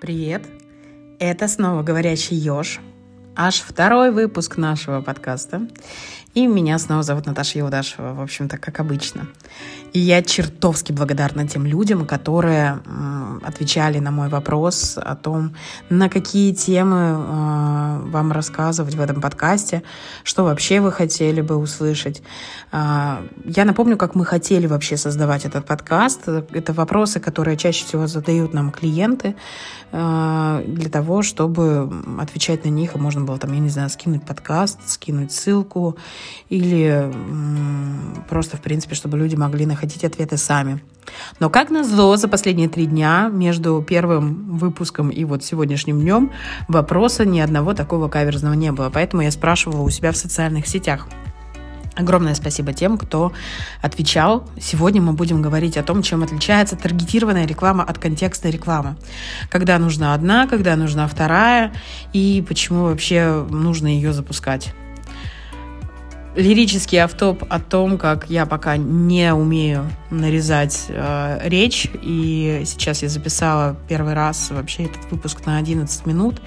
Привет! Это снова «Говорящий еж». Аж второй выпуск нашего подкаста. И меня снова зовут Наташа Юдашева, в общем-то, как обычно. И я чертовски благодарна тем людям, которые отвечали на мой вопрос о том, на какие темы э, вам рассказывать в этом подкасте, что вообще вы хотели бы услышать. Э, я напомню, как мы хотели вообще создавать этот подкаст. Это вопросы, которые чаще всего задают нам клиенты э, для того, чтобы отвечать на них, и можно было там, я не знаю, скинуть подкаст, скинуть ссылку или просто, в принципе, чтобы люди могли находить ответы сами. Но как назло, за последние три дня между первым выпуском и вот сегодняшним днем вопроса ни одного такого каверзного не было. Поэтому я спрашивала у себя в социальных сетях. Огромное спасибо тем, кто отвечал. Сегодня мы будем говорить о том, чем отличается таргетированная реклама от контекстной рекламы. Когда нужна одна, когда нужна вторая, и почему вообще нужно ее запускать лирический автоп о том, как я пока не умею нарезать э, речь, и сейчас я записала первый раз вообще этот выпуск на 11 минут,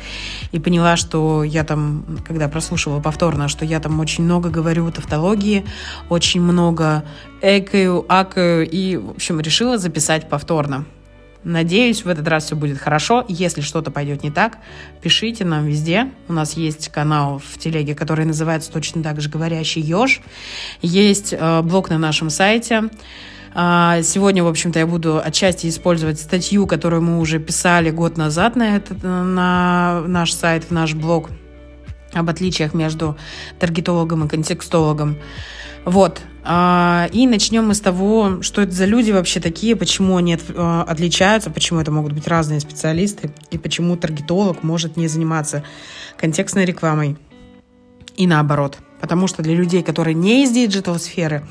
и поняла, что я там, когда прослушивала повторно, что я там очень много говорю тавтологии, очень много экаю, акаю, и, в общем, решила записать повторно. Надеюсь, в этот раз все будет хорошо. Если что-то пойдет не так, пишите нам везде. У нас есть канал в телеге, который называется точно так же «Говорящий еж». Есть э, блог на нашем сайте. А, сегодня, в общем-то, я буду отчасти использовать статью, которую мы уже писали год назад на, этот, на наш сайт, в наш блог об отличиях между таргетологом и контекстологом. Вот. А, и начнем мы с того, что это за люди вообще такие, почему они а, отличаются, почему это могут быть разные специалисты, и почему таргетолог может не заниматься контекстной рекламой. И наоборот. Потому что для людей, которые не из диджитал-сферы,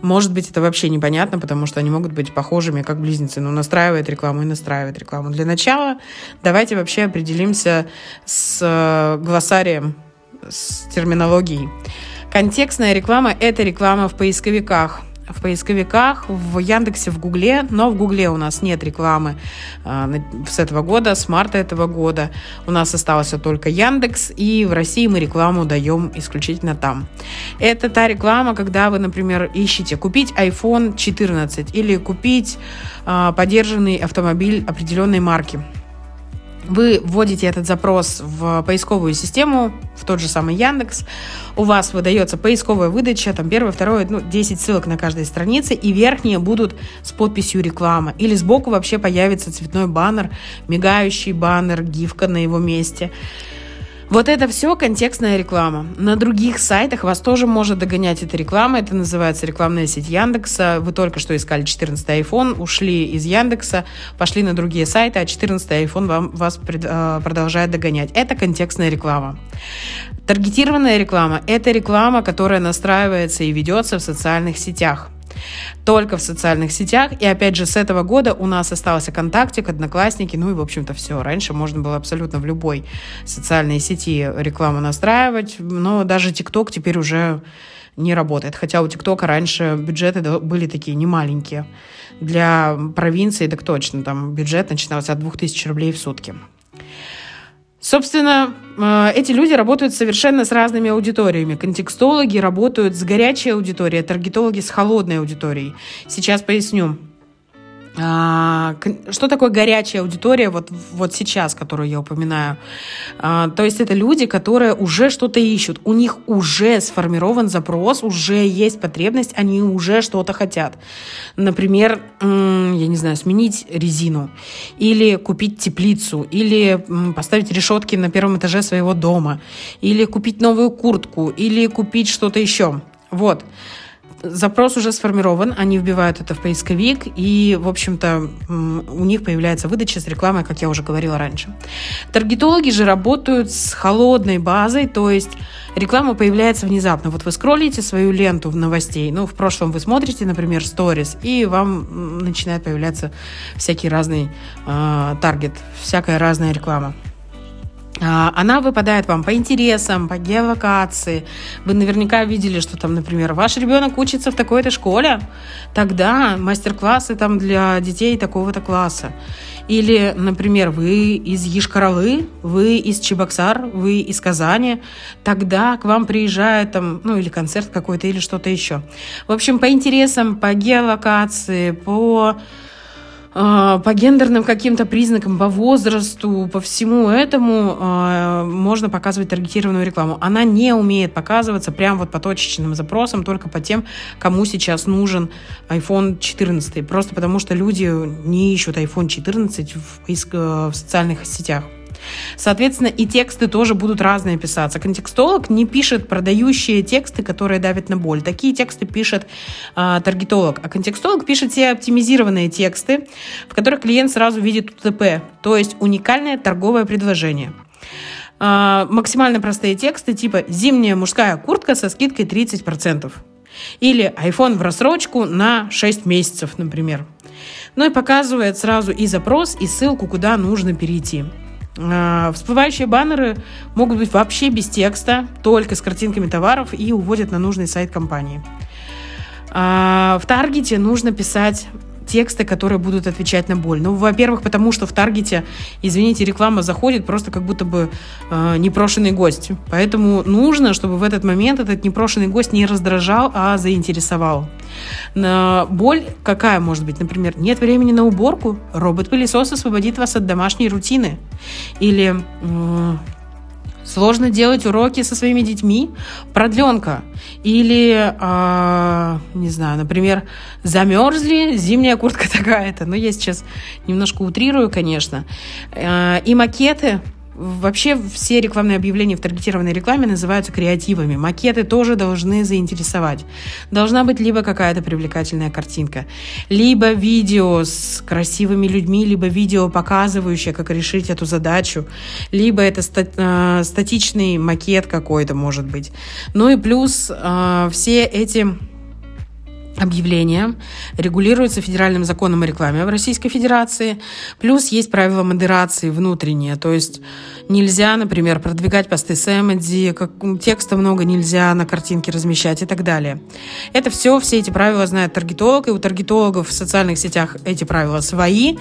может быть, это вообще непонятно, потому что они могут быть похожими, как близнецы. Но настраивает рекламу и настраивает рекламу. Для начала давайте вообще определимся с э, глоссарием, с терминологией. Контекстная реклама – это реклама в поисковиках в поисковиках, в Яндексе, в Гугле, но в Гугле у нас нет рекламы э, с этого года, с марта этого года. У нас остался только Яндекс, и в России мы рекламу даем исключительно там. Это та реклама, когда вы, например, ищете купить iPhone 14 или купить э, поддержанный автомобиль определенной марки. Вы вводите этот запрос в поисковую систему, в тот же самый Яндекс. У вас выдается поисковая выдача, там первое, второе, ну, 10 ссылок на каждой странице, и верхние будут с подписью реклама. Или сбоку вообще появится цветной баннер, мигающий баннер, гифка на его месте. Вот это все контекстная реклама. На других сайтах вас тоже может догонять эта реклама. Это называется рекламная сеть Яндекса. Вы только что искали 14 iPhone, ушли из Яндекса, пошли на другие сайты, а 14 iPhone вам, вас пред, э, продолжает догонять. Это контекстная реклама. Таргетированная реклама – это реклама, которая настраивается и ведется в социальных сетях только в социальных сетях. И опять же, с этого года у нас остался ВКонтактик, Одноклассники, ну и, в общем-то, все. Раньше можно было абсолютно в любой социальной сети рекламу настраивать, но даже ТикТок теперь уже не работает. Хотя у ТикТока раньше бюджеты были такие немаленькие. Для провинции, так точно, там бюджет начинался от 2000 рублей в сутки. Собственно, э, эти люди работают совершенно с разными аудиториями. Контекстологи работают с горячей аудиторией, таргетологи с холодной аудиторией. Сейчас поясню. А, что такое горячая аудитория вот, вот сейчас, которую я упоминаю? А, то есть это люди, которые уже что-то ищут, у них уже сформирован запрос, уже есть потребность, они уже что-то хотят. Например, я не знаю, сменить резину, или купить теплицу, или поставить решетки на первом этаже своего дома, или купить новую куртку, или купить что-то еще. Вот запрос уже сформирован, они вбивают это в поисковик, и, в общем-то, у них появляется выдача с рекламой, как я уже говорила раньше. Таргетологи же работают с холодной базой, то есть реклама появляется внезапно. Вот вы скроллите свою ленту в новостей, ну, в прошлом вы смотрите, например, сторис, и вам начинает появляться всякий разный э, таргет, всякая разная реклама. А, она выпадает вам по интересам, по геолокации. Вы наверняка видели, что там, например, ваш ребенок учится в такой-то школе, тогда мастер-классы там для детей такого-то класса. Или, например, вы из Ешкаралы, вы из Чебоксар, вы из Казани, тогда к вам приезжает там, ну, или концерт какой-то, или что-то еще. В общем, по интересам, по геолокации, по по гендерным каким-то признакам, по возрасту, по всему этому э, можно показывать таргетированную рекламу. Она не умеет показываться прям вот по точечным запросам, только по тем, кому сейчас нужен iPhone 14. Просто потому что люди не ищут iPhone 14 в, в социальных сетях. Соответственно, и тексты тоже будут разные писаться. Контекстолог не пишет продающие тексты, которые давят на боль. Такие тексты пишет а, таргетолог. А контекстолог пишет те оптимизированные тексты, в которых клиент сразу видит УТП, то есть уникальное торговое предложение. А, максимально простые тексты типа «Зимняя мужская куртка со скидкой 30%». Или iPhone в рассрочку на 6 месяцев, например. Ну и показывает сразу и запрос, и ссылку, куда нужно перейти. А, всплывающие баннеры могут быть вообще без текста, только с картинками товаров и уводят на нужный сайт компании. А, в таргете нужно писать тексты, которые будут отвечать на боль. Ну, во-первых, потому что в Таргете, извините, реклама заходит просто как будто бы э, непрошенный гость. Поэтому нужно, чтобы в этот момент этот непрошенный гость не раздражал, а заинтересовал. На боль какая может быть? Например, нет времени на уборку, робот-пылесос освободит вас от домашней рутины. Или э, Сложно делать уроки со своими детьми. Продленка. Или, э, не знаю, например, замерзли, зимняя куртка такая-то. Но я сейчас немножко утрирую, конечно. Э, и макеты Вообще все рекламные объявления в таргетированной рекламе называются креативами. Макеты тоже должны заинтересовать. Должна быть либо какая-то привлекательная картинка, либо видео с красивыми людьми, либо видео, показывающее, как решить эту задачу, либо это э, статичный макет какой-то, может быть. Ну и плюс э, все эти объявления регулируются федеральным законом о рекламе в Российской Федерации. Плюс есть правила модерации внутренние. То есть нельзя, например, продвигать посты с эмодзи, как, текста много нельзя на картинке размещать и так далее. Это все, все эти правила знает таргетолог, и у таргетологов в социальных сетях эти правила свои,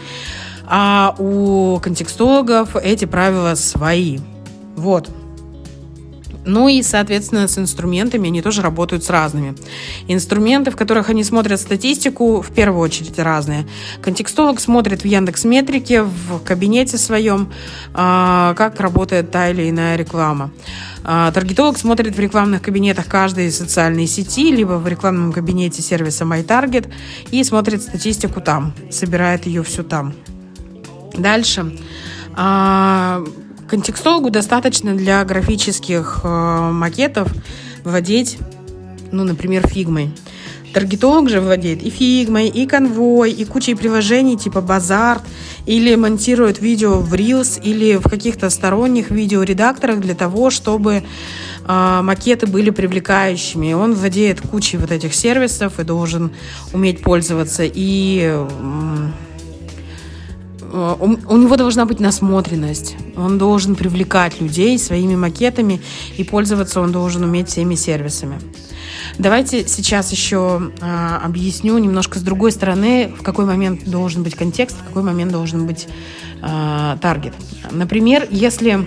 а у контекстологов эти правила свои. Вот. Ну и, соответственно, с инструментами они тоже работают с разными. Инструменты, в которых они смотрят статистику, в первую очередь разные. Контекстолог смотрит в Яндекс Метрике, в кабинете своем, а, как работает та или иная реклама. А, таргетолог смотрит в рекламных кабинетах каждой социальной сети, либо в рекламном кабинете сервиса MyTarget и смотрит статистику там, собирает ее всю там. Дальше. Контекстологу достаточно для графических э, макетов вводить, ну, например, фигмой. Таргетолог же владеет и фигмой, и конвой, и кучей приложений типа Базар, или монтирует видео в Reels, или в каких-то сторонних видеоредакторах для того, чтобы э, макеты были привлекающими. Он владеет кучей вот этих сервисов и должен уметь пользоваться и Э, у него должна быть насмотренность. Он должен привлекать людей своими макетами, и пользоваться он должен уметь всеми сервисами. Давайте сейчас еще э, объясню немножко с другой стороны, в какой момент должен быть контекст, в какой момент должен быть э, таргет. Например, если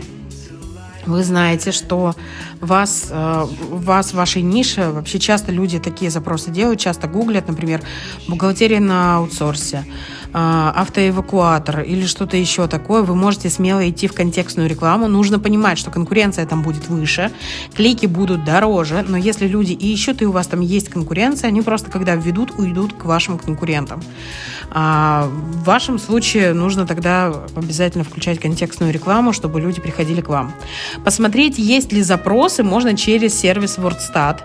вы знаете, что вас, э, вас в вашей нише вообще часто люди такие запросы делают, часто гуглят, например, бухгалтерия на аутсорсе, а, автоэвакуатор или что-то еще такое, вы можете смело идти в контекстную рекламу. Нужно понимать, что конкуренция там будет выше, клики будут дороже, но если люди ищут, и у вас там есть конкуренция, они просто, когда введут, уйдут к вашим конкурентам. А в вашем случае нужно тогда обязательно включать контекстную рекламу, чтобы люди приходили к вам. Посмотреть, есть ли запросы, можно через сервис WordStat.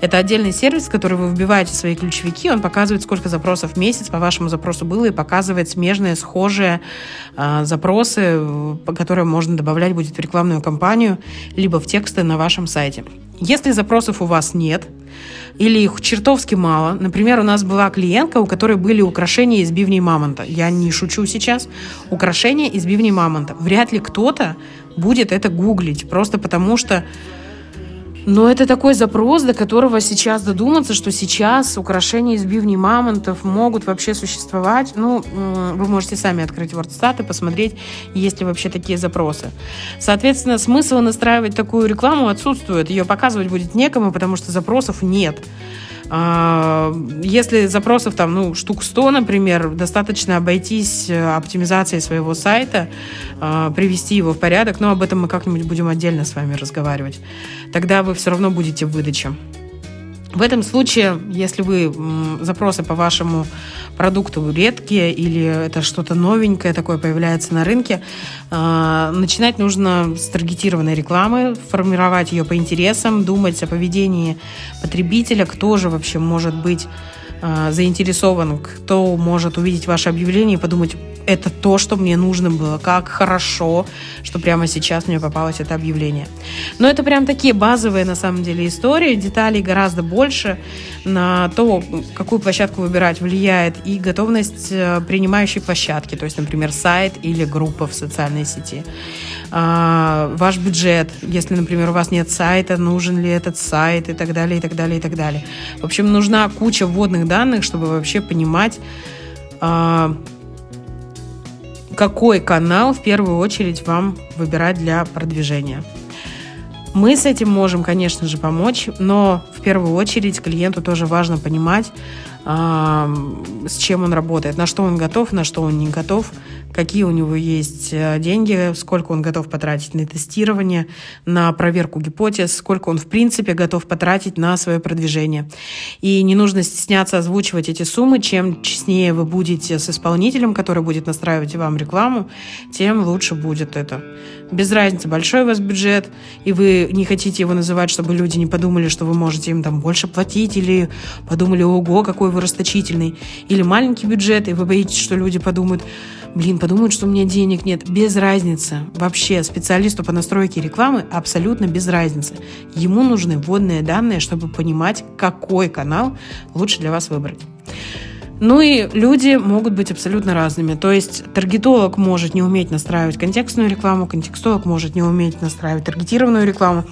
Это отдельный сервис, который вы вбиваете свои ключевики, он показывает, сколько запросов в месяц по вашему запросу было, и показывает смежные, схожие э, запросы, которые можно добавлять будет в рекламную кампанию, либо в тексты на вашем сайте. Если запросов у вас нет, или их чертовски мало. Например, у нас была клиентка, у которой были украшения из бивней мамонта. Я не шучу сейчас. Украшения из бивней мамонта. Вряд ли кто-то будет это гуглить, просто потому что Но это такой запрос, до которого сейчас додуматься, что сейчас украшения из бивней мамонтов могут вообще существовать. Ну, вы можете сами открыть WordStat и посмотреть, есть ли вообще такие запросы. Соответственно, смысл настраивать такую рекламу отсутствует. Ее показывать будет некому, потому что запросов нет. А, если запросов там, ну, штук 100, например, достаточно обойтись э, оптимизацией своего сайта, а, привести его в порядок, но об этом мы как-нибудь будем отдельно с вами разговаривать. Тогда вы все равно будете в выдаче. В этом случае, если вы запросы по вашему продукту редкие или это что-то новенькое такое появляется на рынке, э, начинать нужно с таргетированной рекламы, формировать ее по интересам, думать о поведении потребителя, кто же вообще может быть э, заинтересован, кто может увидеть ваше объявление и подумать, это то, что мне нужно было. Как хорошо, что прямо сейчас мне попалось это объявление. Но это прям такие базовые, на самом деле, истории. Деталей гораздо больше. На то, какую площадку выбирать, влияет и готовность э, принимающей площадки. То есть, например, сайт или группа в социальной сети. А, ваш бюджет. Если, например, у вас нет сайта, нужен ли этот сайт и так далее, и так далее, и так далее. В общем, нужна куча вводных данных, чтобы вообще понимать, а, какой канал в первую очередь вам выбирать для продвижения. Мы с этим можем, конечно же, помочь, но первую очередь клиенту тоже важно понимать, с чем он работает, на что он готов, на что он не готов, какие у него есть э, деньги, сколько он готов потратить на тестирование, на проверку гипотез, сколько он в принципе готов потратить на свое продвижение. И не нужно стесняться озвучивать эти суммы. Чем честнее вы будете с исполнителем, который будет настраивать вам рекламу, тем лучше будет это. Без разницы, большой у вас бюджет, и вы не хотите его называть, чтобы люди не подумали, что вы можете им там больше платить, или подумали, ого, какой вы расточительный. Или маленький бюджет, и вы боитесь, что люди подумают, блин, подумают, что у меня денег нет. Без разницы. Вообще специалисту по настройке рекламы абсолютно без разницы. Ему нужны вводные данные, чтобы понимать, какой канал лучше для вас выбрать. Ну и люди могут быть абсолютно разными. То есть таргетолог может не уметь настраивать контекстную рекламу, контекстолог может не уметь настраивать таргетированную рекламу.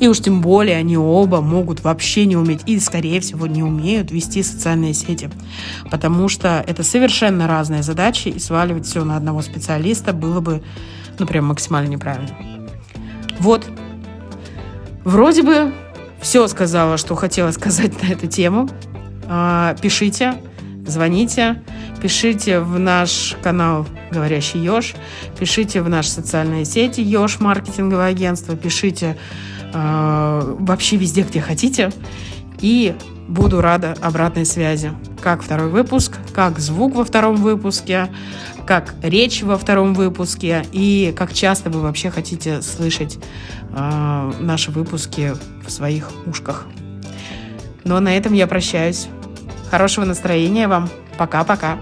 И уж тем более они оба могут вообще не уметь и, скорее всего, не умеют вести социальные сети. Потому что это совершенно разные задачи, и сваливать все на одного специалиста было бы, ну, прям максимально неправильно. Вот. Вроде бы все сказала, что хотела сказать на эту тему. А, пишите, звоните, пишите в наш канал «Говорящий Ёж», пишите в наши социальные сети «Ёж маркетинговое агентство», пишите э, вообще везде, где хотите. И буду рада обратной связи. Как второй выпуск, как звук во втором выпуске, как речь во втором выпуске и как часто вы вообще хотите слышать э, наши выпуски в своих ушках. Но на этом я прощаюсь. Хорошего настроения вам. Пока-пока.